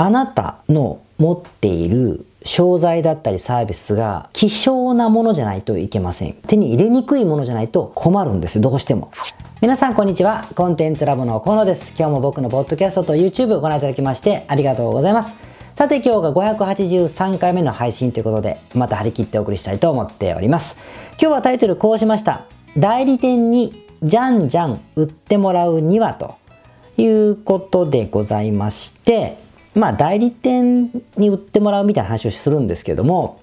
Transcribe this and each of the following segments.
あなたの持っている商材だったりサービスが希少なものじゃないといけません。手に入れにくいものじゃないと困るんですよ、どうしても。皆さんこんにちは。コンテンツラボの河野です。今日も僕のポッドキャストと YouTube をご覧いただきましてありがとうございます。さて今日が583回目の配信ということで、また張り切ってお送りしたいと思っております。今日はタイトルこうしました。代理店にじゃんじゃん売ってもらうにはということでございまして、まあ代理店に売ってもらうみたいな話をするんですけども、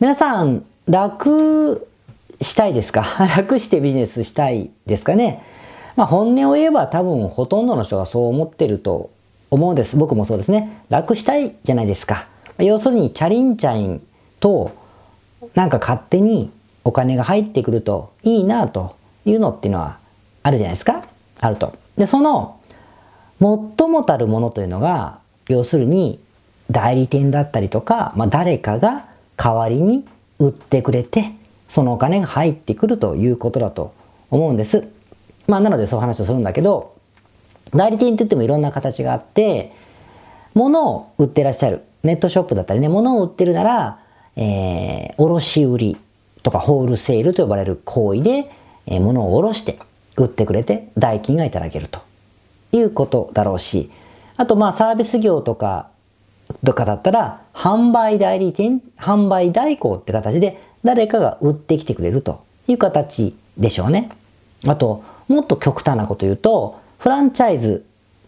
皆さん楽したいですか？楽してビジネスしたいですかね？まあ本音を言えば多分ほとんどの人がそう思ってると思うんです。僕もそうですね。楽したいじゃないですか。要するにチャリンチャリンとなんか勝手にお金が入ってくるといいなというのっていうのはあるじゃないですか？あると。で、その最もたるものというのが、要するに代理店だったりとか、まあ、誰かが代わりに売ってくれて、そのお金が入ってくるということだと思うんです。まあ、なのでそう話をするんだけど、代理店って言ってもいろんな形があって、物を売ってらっしゃる。ネットショップだったりね、物を売ってるなら、えー、卸売とかホールセールと呼ばれる行為で、えー、物を卸して売ってくれて代金がいただけると。いうことだろうし、あとまあサービス業とか、とかだったら、販売代理店、販売代行って形で誰かが売ってきてくれるという形でしょうね。あと、もっと極端なこと言うと、フランチャイズ、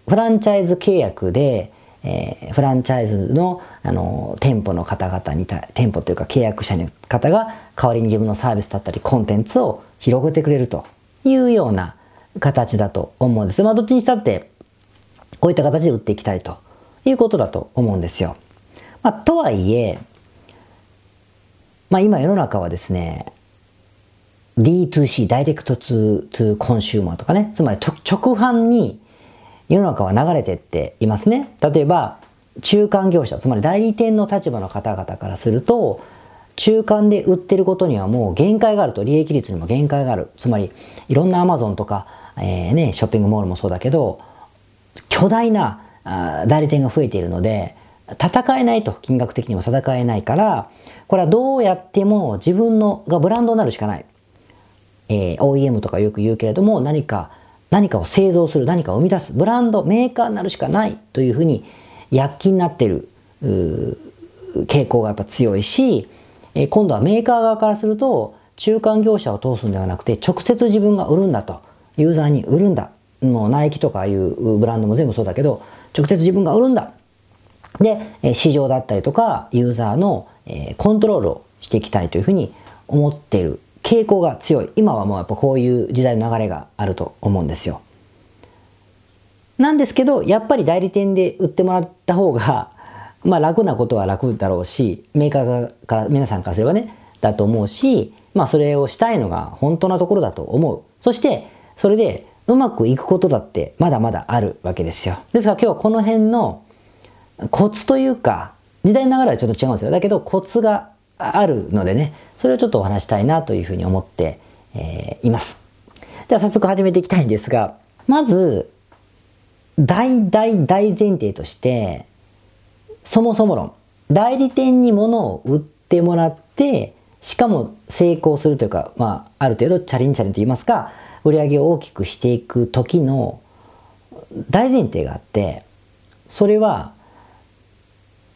フランチャイズ契約で、えー、フランチャイズのあの店舗の方々に店舗というか契約者の方が代わりに自分のサービスだったりコンテンツを広げてくれるというような形だと思うんです。まあどっちにしたってこういった形で売っていきたいということだと思うんですよ。まあとはいえ、まあ今世の中はですね、D2C、ダイレクトツーコンシューマーとかね、つまり直販に世の中は流れてっていますね。例えば、中間業者、つまり代理店の立場の方々からすると、中間で売ってることにはもう限界があると、利益率にも限界がある。つまり、いろんなアマゾンとか、えー、ね、ショッピングモールもそうだけど、巨大なあ代理店が増えているので、戦えないと、金額的にも戦えないから、これはどうやっても自分のがブランドになるしかない。えー、OEM とかよく言うけれども、何か、何かを製造する、何かを生み出す、ブランド、メーカーになるしかないというふうに、躍起になっている傾向がやっぱ強いし、えー、今度はメーカー側からすると、中間業者を通すんではなくて、直接自分が売るんだと。ユーザーに売るんだ。もうナイキとかいうブランドも全部そうだけど、直接自分が売るんだ。で、市場だったりとか、ユーザーのコントロールをしていきたいというふうに思っている傾向が強い。今はもうやっぱこういう時代の流れがあると思うんですよ。なんですけど、やっぱり代理店で売ってもらった方が、まあ楽なことは楽だろうし、メーカーから、皆さんからすればね、だと思うし、まあそれをしたいのが本当なところだと思う。そして、それでうまくいくことだってまだまだあるわけですよ。ですから今日はこの辺のコツというか、時代の流れはちょっと違うんですよ。だけどコツがあるのでね、それをちょっとお話したいなというふうに思って、えー、います。では早速始めていきたいんですが、まず、大大大前提として、そもそも論、代理店に物を売ってもらって、しかも成功するというか、まあ、ある程度チャリンチャリンと言いますか、売り上げを大きくしていく時の大前提があってそれは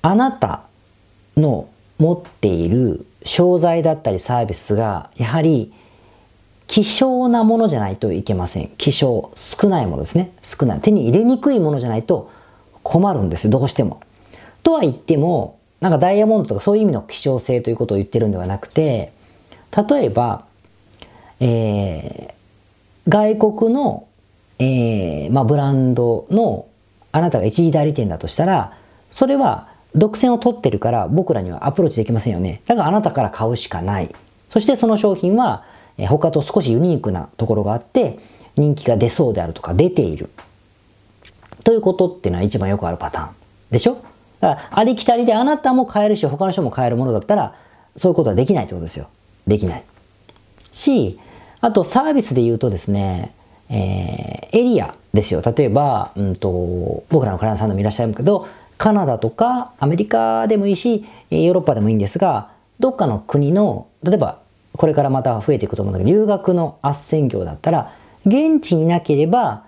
あなたの持っている商材だったりサービスがやはり希少なものじゃないといけません。希少、少ないものですね。少ない。手に入れにくいものじゃないと困るんですよ、どうしても。とは言っても、なんかダイヤモンドとかそういう意味の希少性ということを言ってるんではなくて、例えば、えー、外国の、えー、まあ、ブランドのあなたが一時代理店だとしたら、それは独占を取ってるから僕らにはアプローチできませんよね。だからあなたから買うしかない。そしてその商品は他と少しユニークなところがあって人気が出そうであるとか出ている。ということっていうのは一番よくあるパターン。でしょ？だからありきたりであなたも買えるし他の人も買えるものだったらそういうことはできないってことですよ。できない。し、あとサービスで言うとですね、えー、エリアですよ。例えば、うんと、僕らのクライアントさんでもいらっしゃるけど、カナダとかアメリカでもいいし、ヨーロッパでもいいんですが、どっかの国の、例えばこれからまた増えていくと思うんだけど、留学の斡旋業だったら、現地になければ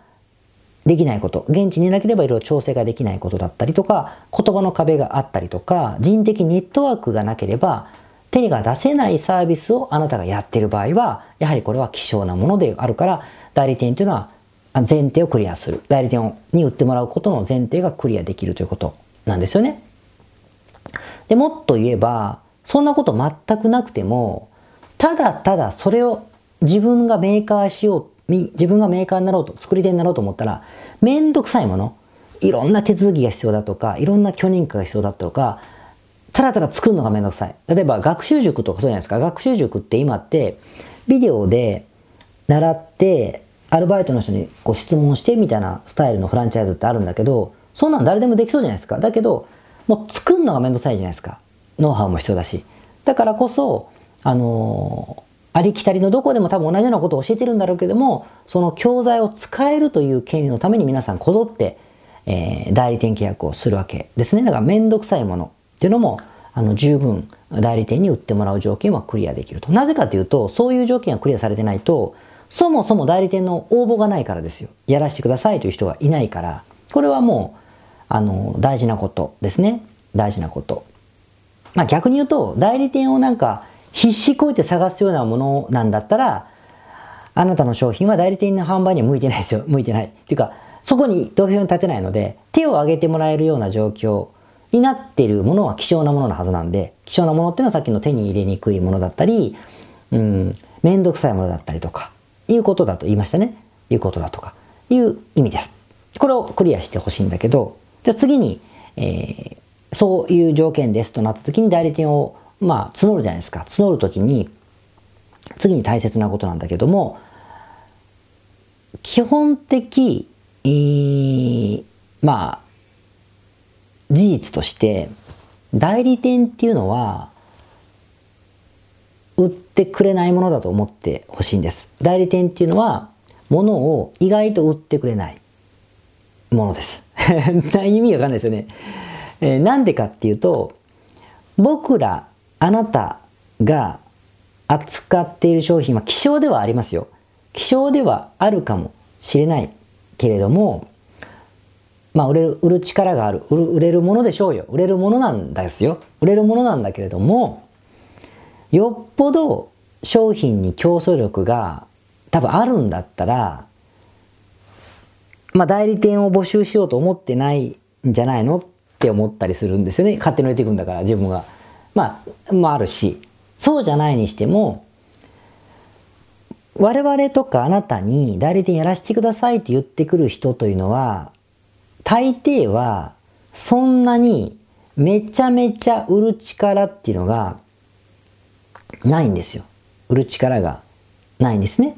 できないこと、現地になければいろいろ調整ができないことだったりとか、言葉の壁があったりとか、人的ネットワークがなければ、手が出せないサービスをあなたがやってる場合は、やはりこれは希少なものであるから、代理店というのは前提をクリアする。代理店に売ってもらうことの前提がクリアできるということなんですよね。で、もっと言えば、そんなこと全くなくても、ただただそれを自分がメーカーしよう、自分がメーカーになろうと、作り手になろうと思ったら、めんどくさいもの、いろんな手続きが必要だとか、いろんな許認可が必要だとか、ただただ作るのがめんどくさい。例えば学習塾とかそうじゃないですか。学習塾って今って、ビデオで習って、アルバイトの人にご質問してみたいなスタイルのフランチャイズってあるんだけど、そんなん誰でもできそうじゃないですか。だけど、もう作るのがめんどくさいじゃないですか。ノウハウも必要だし。だからこそ、あのー、ありきたりのどこでも多分同じようなことを教えてるんだろうけども、その教材を使えるという権利のために皆さんこぞって、えー、代理店契約をするわけですね。だからめんどくさいものっていうのも、あの、十分代理店に売ってもらう条件はクリアできると。なぜかというと、そういう条件がクリアされてないと、そもそも代理店の応募がないからですよ。やらせてくださいという人がいないから、これはもう、あの、大事なことですね。大事なこと。まあ逆に言うと、代理店をなんか必死こいて探すようなものなんだったら、あなたの商品は代理店の販売には向いてないですよ。向いてない。っていうか、そこに投票に立てないので、手を挙げてもらえるような状況になってるものは希少なもののはずなんで、希少なものっていうのはさっきの手に入れにくいものだったり、うん、めんどくさいものだったりとか、いうことだと言いましたね。いうことだとか、いう意味です。これをクリアしてほしいんだけど、じゃあ次に、えー、そういう条件ですとなった時に代理店を、まあ、募るじゃないですか。募る時に、次に大切なことなんだけども、基本的、えー、まあ、事実として、代理店っていうのは、売ってくれないものだと思ってほしいんです。代理店っていうのは、物を意外と売ってくれないものです。意味わかんないですよね。えー、なんでかっていうと、僕ら、あなたが扱っている商品は希少ではありますよ。希少ではあるかもしれないけれども、まあ、売れる、売る力がある売る。売れるものでしょうよ。売れるものなんですよ。売れるものなんだけれども、よっぽど商品に競争力が多分あるんだったら、まあ、代理店を募集しようと思ってないんじゃないのって思ったりするんですよね。勝手に入れていくんだから、自分が。まあ、まああるし、そうじゃないにしても、我々とかあなたに代理店やらせてくださいって言ってくる人というのは、大抵は、そんなにめちゃめちゃ売る力っていうのがないんですよ。売る力がないんですね。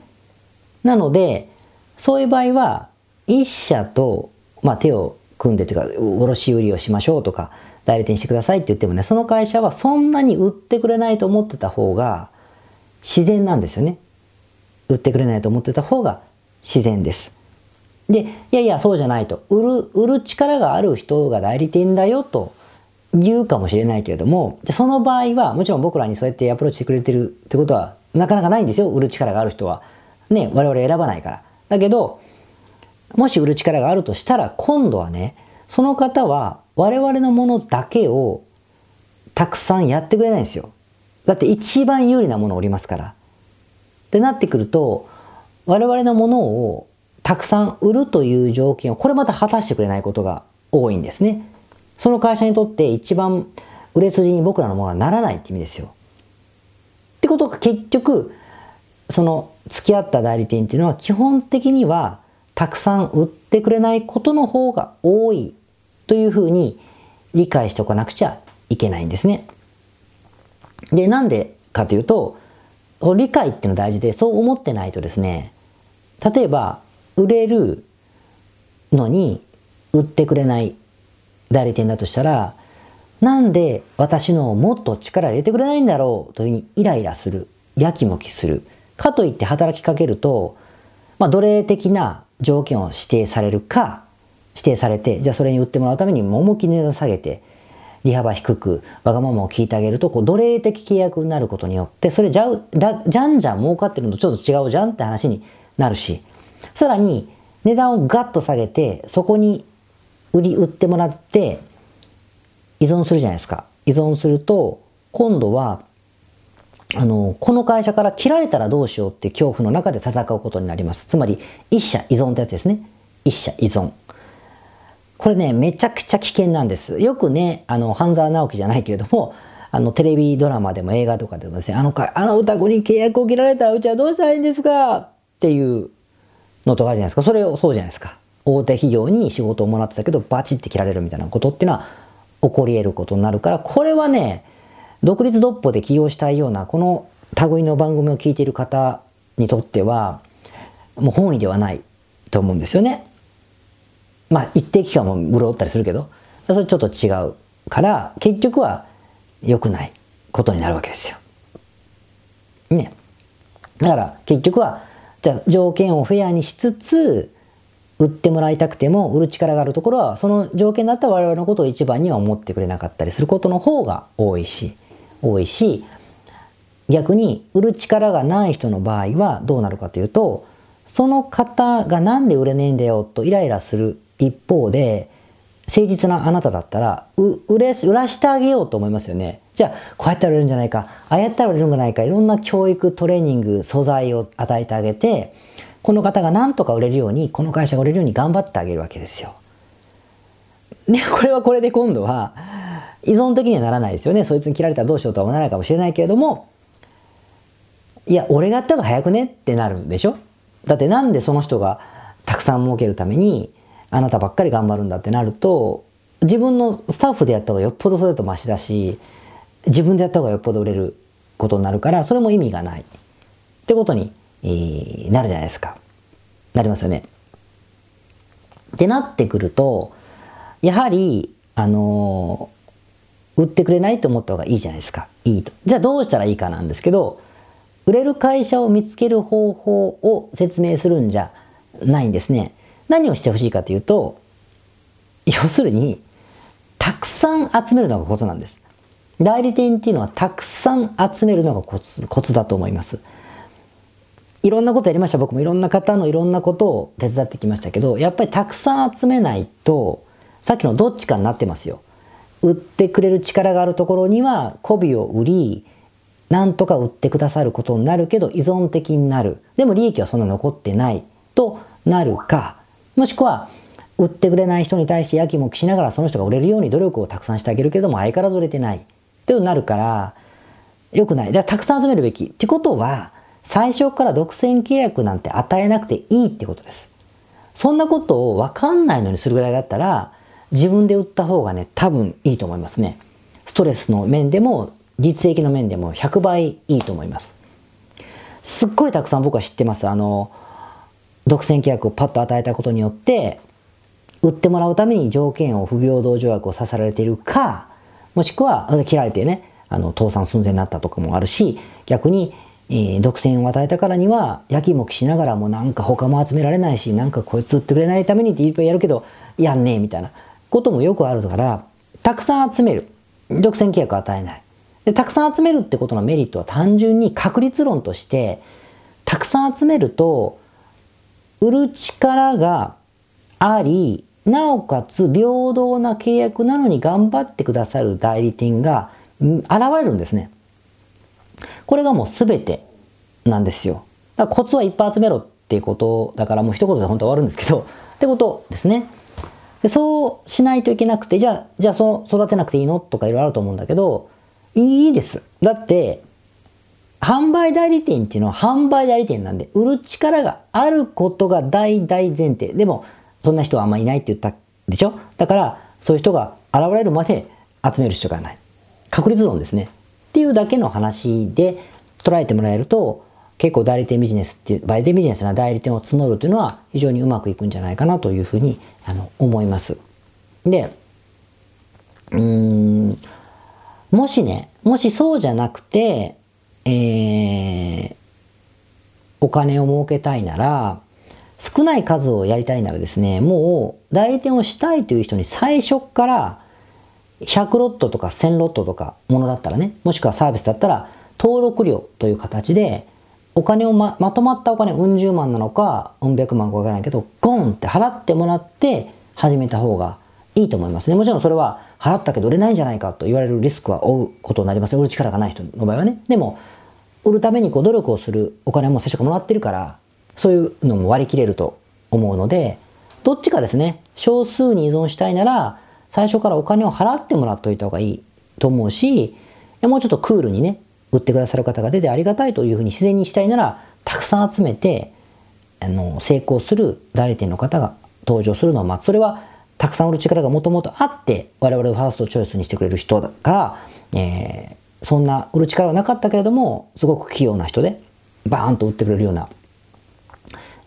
なので、そういう場合は、一社と、まあ、手を組んでというか、卸売りをしましょうとか、代理店してくださいって言ってもね、その会社はそんなに売ってくれないと思ってた方が自然なんですよね。売ってくれないと思ってた方が自然です。で、いやいや、そうじゃないと。売る、売る力がある人が代理店だよと言うかもしれないけれども、その場合は、もちろん僕らにそうやってアプローチしてくれてるってことは、なかなかないんですよ。売る力がある人は。ね、我々選ばないから。だけど、もし売る力があるとしたら、今度はね、その方は我々のものだけをたくさんやってくれないんですよ。だって一番有利なものを売りますから。ってなってくると、我々のものをたくさん売るという条件をこれまた果たしてくれないことが多いんですね。その会社にとって一番売れ筋に僕らのものはならないって意味ですよ。ってことが結局、その付き合った代理店っていうのは基本的にはたくさん売ってくれないことの方が多いというふうに理解しておかなくちゃいけないんですね。で、なんでかというと、理解っていうのは大事で、そう思ってないとですね、例えば売れるのに売ってくれない代理店だとしたら、なんで私のもっと力入れてくれないんだろうというふうにイライラする、やきもきする。かといって働きかけると、まあ、奴隷的な条件を指定されるか、指定されて、じゃあそれに売ってもらうためにも思いっき値段下げて、利幅低く、わがままを聞いてあげると、こう、奴隷的契約になることによって、それじゃじゃんじゃん儲かってるのとちょっと違うじゃんって話になるし、さらに、値段をガッと下げて、そこに売り売ってもらって、依存するじゃないですか。依存すると、今度は、あの、この会社から切られたらどうしようって恐怖の中で戦うことになります。つまり、一社依存ってやつですね。一社依存。これね、めちゃくちゃ危険なんです。よくね、あの、半沢直樹じゃないけれども、あの、テレビドラマでも映画とかでもですね、あのか、あの歌子に契約を切られたらうちはどうしたらいいんですかっていうのとかあるじゃないですか。それをそうじゃないですか。大手企業に仕事をもらってたけど、バチって切られるみたいなことっていうのは起こり得ることになるから、これはね、独立独歩で起業したいような、この類の番組を聞いている方にとっては、もう本意ではないと思うんですよね。まあ、一定期間も潤ったりするけど、それちょっと違うから、結局は良くないことになるわけですよ。ね。だから、結局は、じゃ条件をフェアにしつつ、売ってもらいたくても売る力があるところはその条件だったら我々のことを一番には思ってくれなかったりすることの方が多いし多いし逆に売る力がない人の場合はどうなるかというとその方がなんで売れねえんだよとイライラする一方で誠実なあなただったら売れ売らしてあげようと思いますよね。じゃあこうやったら売れるんじゃないかああやったら売れるんじゃないかいろんな教育トレーニング素材を与えてあげてこの方が何とか売れるようにこの会社が売れるように頑張ってあげるわけですよ。ねこれはこれで今度は依存的にはならないですよね。そいつに切られたらどうしようとは思わないかもしれないけれども、いや、俺がやった方が早くねってなるんでしょ？だってなんでその人がたくさん儲けるために、あなたばっかり頑張るんだってなると、自分のスタッフでやった方がよっぽどそれだとマシだし、自分でやった方がよっぽど売れることになるから、それも意味がない。ってことに、えー、なるじゃないですか。なりますよね。ってなってくると、やはり、あの売ってくれないと思った方がいいじゃないですか。いいと。じゃあどうしたらいいかなんですけど、売れる会社を見つける方法を説明するんじゃないんですね。何をしてほしいかというと、要するに、たくさん集めるのがコツなんです。代理店っていうのはたくさん集めるのがコツコツだと思います。いろんなことやりました。僕もいろんな方のいろんなことを手伝ってきましたけど、やっぱりたくさん集めないと、さっきのどっちかになってますよ。売ってくれる力があるところには媚びを売り、なんとか売ってくださることになるけど依存的になる。でも利益はそんな残ってないとなるか、もしくは売ってくれない人に対してやきもきしながらその人が売れるように努力をたくさんしてあげるけども相変わらず売れてない。ってなるから、良くない。だからたくさん集めるべき。ってことは、最初から独占契約なんて与えなくていいってことです。そんなことを分かんないのにするぐらいだったら、自分で売った方がね、多分いいと思いますね。ストレスの面でも、実益の面でも100倍いいと思います。すっごいたくさん僕は知ってます。あの、独占契約をパッと与えたことによって、売ってもらうために条件を不平等条約をさせられているか、もしくは、切られてね、あの、倒産寸前になったとかもあるし、逆に、えー、独占を与えたからには、やきもきしながらもなんか他も集められないし、なんかこいつ売ってくれないためにっていっぱいやるけど、やんねえ、みたいな。こともよくあるから、たくさん集める。独占契約を与えない。で、たくさん集めるってことのメリットは単純に確率論として、たくさん集めると、売る力があり、なおかつ平等な契約なのに頑張ってくださる代理店が現れるんですね。これがもう全てなんですよ。だからコツはいっぱい集めろっていうことだからもう一言で本当は終わるんですけど、ってことですね。でそうしないといけなくて、じゃあ、じゃあそ育てなくていいのとかいろいろあると思うんだけど、いいです。だって、販売代理店っていうのは販売代理店なんで、売る力があることが大大前提。でも、そんな人はあんまいないって言ったでしょ？だから、そういう人が現れるまで集める必要がない。確率論ですね。っていうだけの話で捉えてもらえると、結構代理店ビジネスっていう、代理店ビジネスな代理店を募るというのは非常にうまくいくんじゃないかなというふうにあの思います。で、うーん、もしね、もしそうじゃなくて、えー、お金を儲けたいなら、少ない数をやりたいならですね、もう代理店をしたいという人に最初から100ロットとか1000ロットとかものだったらね、もしくはサービスだったら登録料という形でお金をままとまったお金、うん十万なのか、うん百万かわからないけど、ゴンって払ってもらって始めた方がいいと思いますね。もちろんそれは払ったけど売れないんじゃないかと言われるリスクは負うことになりますよ売る力がない人の場合はね。でも、売るためにこう努力をするお金も最初からもらってるから、そういうのも割り切れると思うので、どっちかですね、少数に依存したいなら、最初からお金を払ってもらっといた方がいいと思うし、もうちょっとクールにね、売ってくださる方が出てありがたいというふうに自然にしたいなら、たくさん集めて、あの、成功する代理店の方が登場するのは待つ。それは、たくさん売る力がもともとあって、我々をファーストチョイスにしてくれる人だから、えー、そんな売る力はなかったけれども、すごく器用な人で、バーンと売ってくれるような、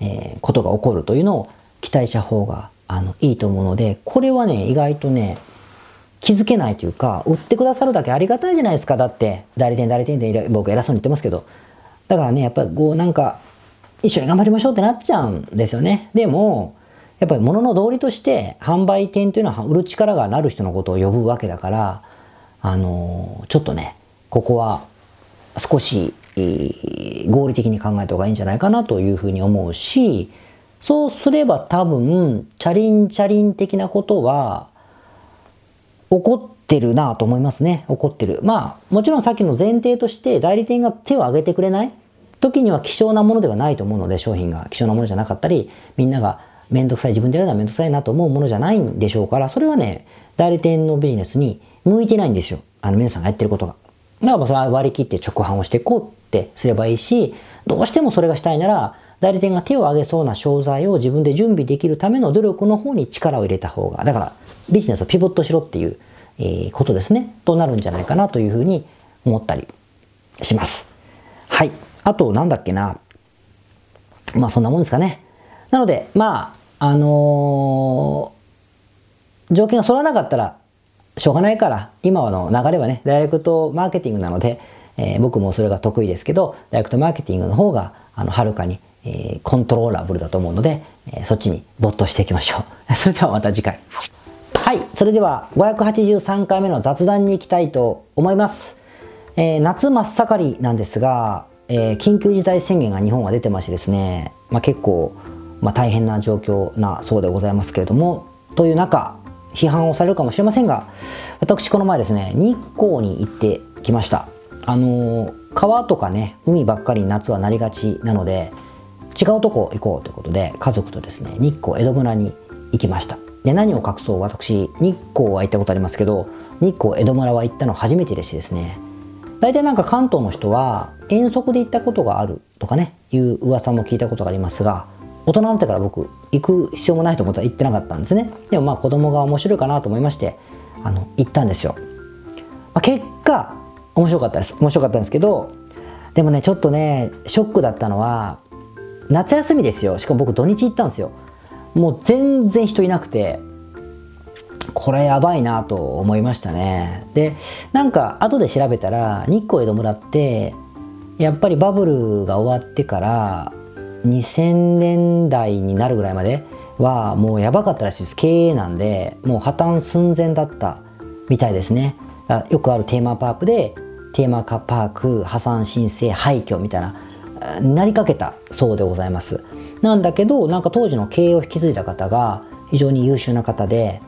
えー、ことが起こるというのを期待した方があのいいと思うので、これはね、意外とね、気づけないというか、売ってくださるだけありがたいじゃないですか。だって、代理店代理店で僕偉そうに言ってますけど。だからね、やっぱりこうなんか、一緒に頑張りましょうってなっちゃうんですよね。でも、やっぱり物の道理として販売店というのは売る力がなる人のことを呼ぶわけだから、あのちょっとね、ここは少し、合理的に考えた方がいいんじゃないかなというふうに思うし、そうすれば多分、チャリンチャリン的なことは、怒ってるなと思いますね。怒ってる。まあ、もちろんさっきの前提として代理店が手を挙げてくれない時には希少なものではないと思うので、商品が希少なものじゃなかったり、みんながめんどくさい、自分でやるのはめんどくさいなと思うものじゃないんでしょうから、それはね、代理店のビジネスに向いてないんですよ。あの、皆さんがやってることが。だからそれは割り切って直販をしていこうってすればいいし、どうしてもそれがしたいなら、代理店が手を挙げそうな商材を自分で準備できるための努力の方に力を入れた方が、だからビジネスをピボットしろっていう、えー、ことですね、となるんじゃないかなというふうに思ったりします。はい。あと、なんだっけな。まあそんなもんですかね。なので、まあ、あのー、条件が揃わなかったらしょうがないから、今の流れはね、ダイレクトマーケティングなので、えー、僕もそれが得意ですけど、ダイレクトマーケティングの方が、あの、はるかにえー、コントローラブルだと思うので、えー、そっちに没頭していきましょう。それではまた次回。はい、それでは583回目の雑談に行きたいと思います。えー、夏真っ盛りなんですが、え緊急事態宣言が日本は出てましてですね、まあ、結構、まあ、大変な状況なそうでございますけれども、という中、批判をされるかもしれませんが、私この前ですね、日光に行ってきました。あの川とかね、海ばっかり夏はなりがちなので、違うとこ行こうということで家族とですね日光江戸村に行きましたで何を隠そう私日光は行ったことありますけど日光江戸村は行ったの初めてでしてですね大体なんか関東の人は遠足で行ったことがあるとかねいう噂も聞いたことがありますが大人になってから僕行く必要もないと思ったら行ってなかったんですね。でもまあ子供が面白いかなと思いましてあの行ったんですよ、まあ、結果面白かったです。面白かったんですけどでもねちょっとねショックだったのは夏休みですよ。しかも僕土日行ったんですよ。もう全然人いなくてこれやばいなと思いましたね。でなんか後で調べたら日光江戸村ってやっぱりバブルが終わってから2000年代になるぐらいまではもうやばかったらしいです。経営なんでもう破綻寸前だったみたいですね。よくあるテーマパークでテーマパーク破産申請廃墟みたいななりかけたそうでございます。なんだけどなんか当時の経営を引き継いだ方が非常に優秀な方で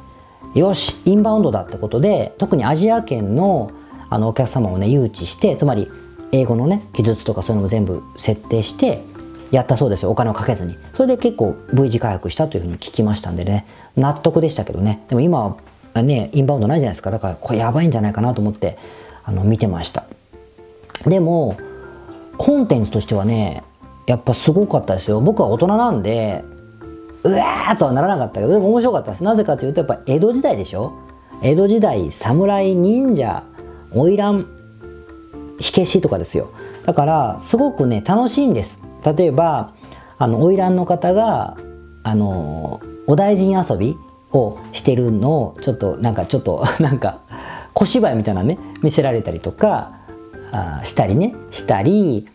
よしインバウンドだってことで特にアジア圏のあのお客様をね誘致してつまり英語のね記述とかそういうのも全部設定してやったそうですよ。お金をかけずに。それで結構 V 字回復したというふうに聞きましたんでね。納得でしたけどね。でも今はねインバウンドないじゃないですか。だからこれやばいんじゃないかなと思ってあの見てました。でもコンテンツとしてはねやっぱすごかったですよ。僕は大人なんでうわーとはならなかったけどでも面白かったです。なぜかというとやっぱ江戸時代でしょ。江戸時代侍忍者花魁火消しとかですよ。だからすごくね楽しいんです。例えばあの花魁の方があのお大臣遊びをしてるのをちょっとなんかちょっと なんか小芝居みたいなね見せられたりとかあしたりねしたり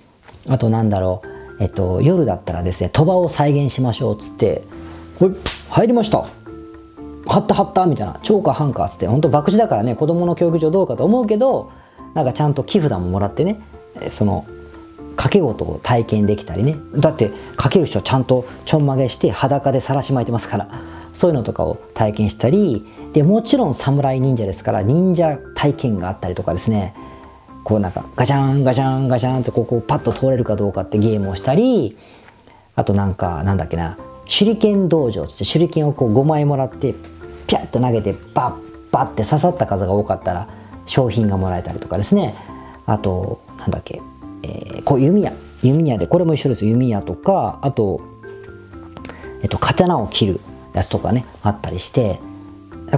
あとなんだろうえっと、夜だったらですね鳥羽を再現しましょうっつって「ほい入りました。はったはった」みたいな「超か半か」っつって本当博打だからね子供の教育上どうかと思うけどなんかちゃんと寄付だももらってねその掛け事を体験できたりね。だってかける人はちゃんとちょんまげして裸でさらし巻いてますから。そういうのとかを体験したり。でもちろん侍忍者ですから忍者体験があったりとかですね。こうなんかガチャンガチャンガチャンってここパッと通れるかどうかってゲームをしたり。あとなんかなんだっけな。手裏剣道場っつって手裏剣をこう5枚もらってピャッと投げてバッバッて刺さった数が多かったら商品がもらえたりとかですね。あとなんだっけ、ー、こう弓矢弓矢でこれも一緒です。弓矢とかあと、えっと、刀を切るやつとかねあったりして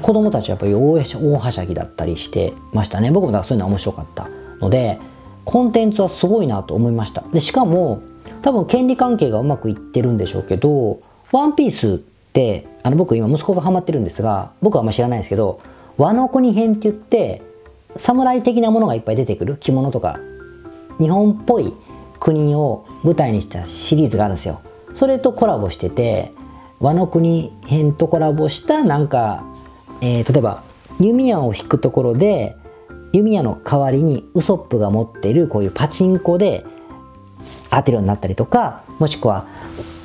子供たちはやっぱり大はしゃぎだったりしてましたね。僕もだからそういうのは面白かったのでコンテンツはすごいなと思いました。でしかも多分権利関係がうまくいってるんでしょうけどワンピースってあの僕今息子がハマってるんですが僕はあんま知らないですけど和の国編って言って侍的なものがいっぱい出てくる着物とか日本っぽい国を舞台にしたシリーズがあるんですよ。それとコラボしてて和の国編とコラボしたなんか、えー、例えば弓矢を引くところで弓矢の代わりにウソップが持っているこういうパチンコで当てるようになったりとかもしくは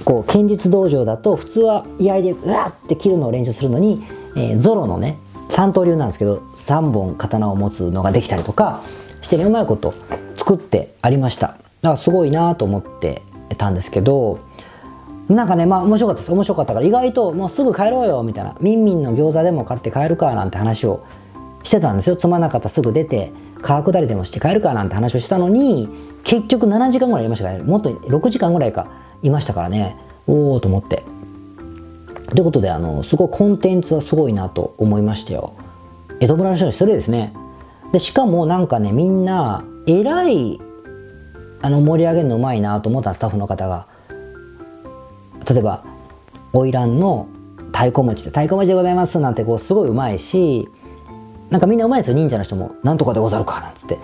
こう剣術道場だと普通は居合でうわって切るのを練習するのに、えー、ゾロのね三刀流なんですけど3本刀を持つのができたりとかしてねうまいこと作ってありました。だからすごいなと思ってたんですけどなんかねまあ面白かったです。面白かったから意外ともうすぐ帰ろうよみたいな。みんみんの餃子でも買って帰るかなんて話をしてたんですよ。つまなかったらすぐ出て川下りでもして帰るかなんて話をしたのに結局7時間ぐらいいましたからね。もっと6時間ぐらいかいましたからね。おおと思って。ということであのすごいコンテンツはすごいなと思いましたよ。江戸村の人にそれですね。でしかもなんかねみんな偉いあの盛り上げるのうまいなと思ったスタッフの方が例えば花魁の太鼓持ちで太鼓持ちでございますなんてこうすごいうまいしなんかみんなうまいですよ忍者の人もなんとかでござるかなんつって。っ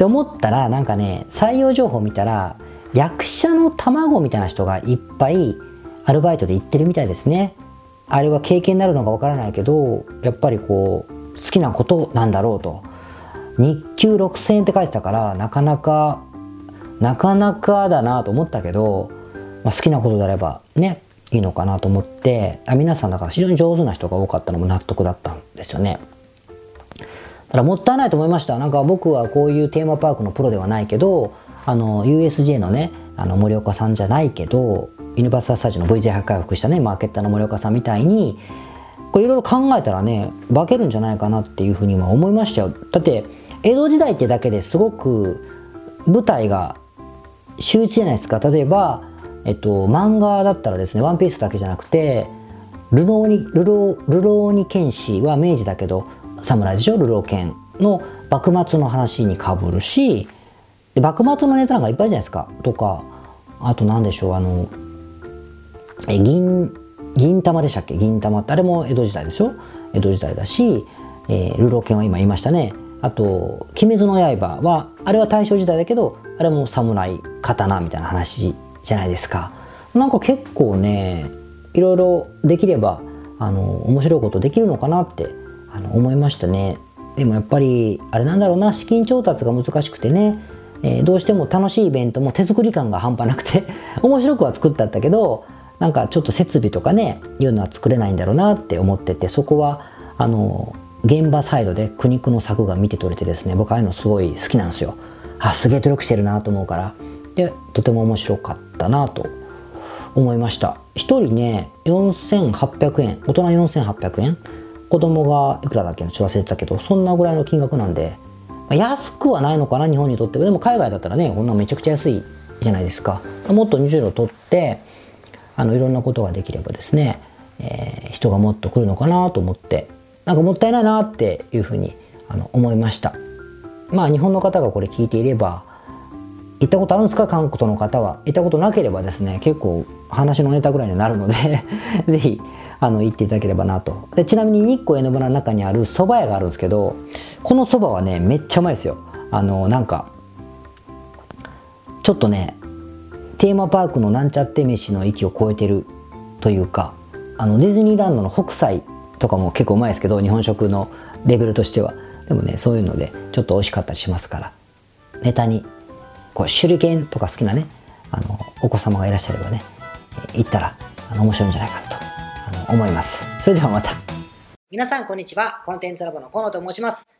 て思ったらなんかね採用情報見たら役者の卵みたいな人がいっぱいアルバイトで行ってるみたいですね。あれは経験になるのかわからないけどやっぱりこう好きなことなんだろうと。日給6000円って書いてたからなかなかなかなかだなと思ったけど、まあ、好きなことであればねいいのかなと思ってあ皆さんだから非常に上手な人が多かったのも納得だったんですよね。ただもったいないと思いました。なんか僕はこういうテーマパークのプロではないけどあの USJ のねあの森岡さんじゃないけどユニバーサル・スタジオの VJ 回復したねマーケッターの森岡さんみたいにこれいろいろ考えたらね化けるんじゃないかなっていうふうには思いましたよ。だって江戸時代ってだけですごく舞台が周知じゃないですか。例えば、えっと、漫画だったらですね「ワンピースだけじゃなくてルローニルロールローニ剣士は明治だけど侍でしょ？ルロー剣の幕末の話にかぶるしで幕末のネタなんかいっぱいじゃないですか。とかあと何でしょうあのえ銀銀玉でしたっけ？銀玉ってあれも江戸時代でしょ？江戸時代だし、えー、ルロケンは今言いましたね。あと「鬼滅の刃は」あれは大正時代だけどあれも侍刀みたいな話じゃないですか。なんか結構ねいろいろできればあの面白いことできるのかなってあの思いましたね。でもやっぱりあれなんだろうな資金調達が難しくてね、えー、どうしても楽しいイベントも手作り感が半端なくて 面白くは作ったんだけどなんかちょっと設備とかねいうのは作れないんだろうなって思っててそこはあの現場サイドで苦肉の策が見て取れてですね僕ああいうのすごい好きなんですよ。あすげえ努力してるなと思うから。でとても面白かったなと思いました。1人ね4800円大人4800円子供がいくらだっけのちょっと忘れてたけどそんなぐらいの金額なんで、安くはないのかな日本にとっては。でも海外だったらねこんなめちゃくちゃ安いじゃないですか。もっと20度取ってあのいろんなことができればですね、えー、人がもっと来るのかなと思ってなんかもったいないなっていうふうにあの思いました。まあ日本の方がこれ聞いていれば行ったことあるんですか？韓国の方は。行ったことなければですね結構話のネタぐらいになるので ぜひあの行っていただければなと。でちなみに日光江ノ村の中にある蕎麦屋があるんですけどこの蕎麦はねめっちゃうまいですよ。あのなんかちょっとねテーマパークのなんちゃって飯の域を超えてるというかあのディズニーランドの北斎とかも結構うまいですけど日本食のレベルとしては。でもねそういうのでちょっと美味しかったりしますから。ネタにこう手裏剣とか好きなねあのお子様がいらっしゃればね行ったらあの面白いんじゃないかなとあの思います。それではまた。皆さんこんにちは。コンテンツラボの河野と申します。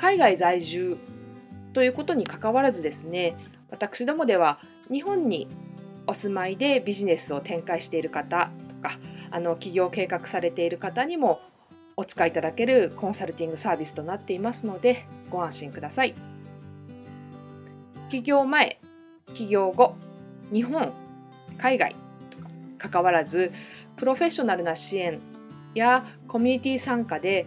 海外在住ということにかかわらずですね私どもでは日本にお住まいでビジネスを展開している方とかあの起業計画されている方にもお使いいただけるコンサルティングサービスとなっていますのでご安心ください。起業前起業後日本海外とかかわらずプロフェッショナルな支援やコミュニティ参加で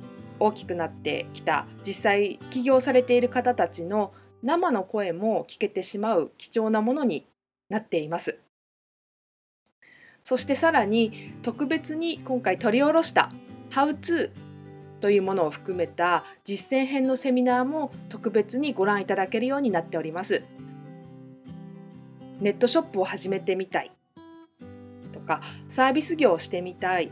大きくなってきた実際起業されている方たちの生の声も聞けてしまう貴重なものになっています。そしてさらに特別に今回取り下ろした「How to」というものを含めた実践編のセミナーも特別にご覧いただけるようになっております。ネットショップを始めてみたいとかサービス業をしてみたい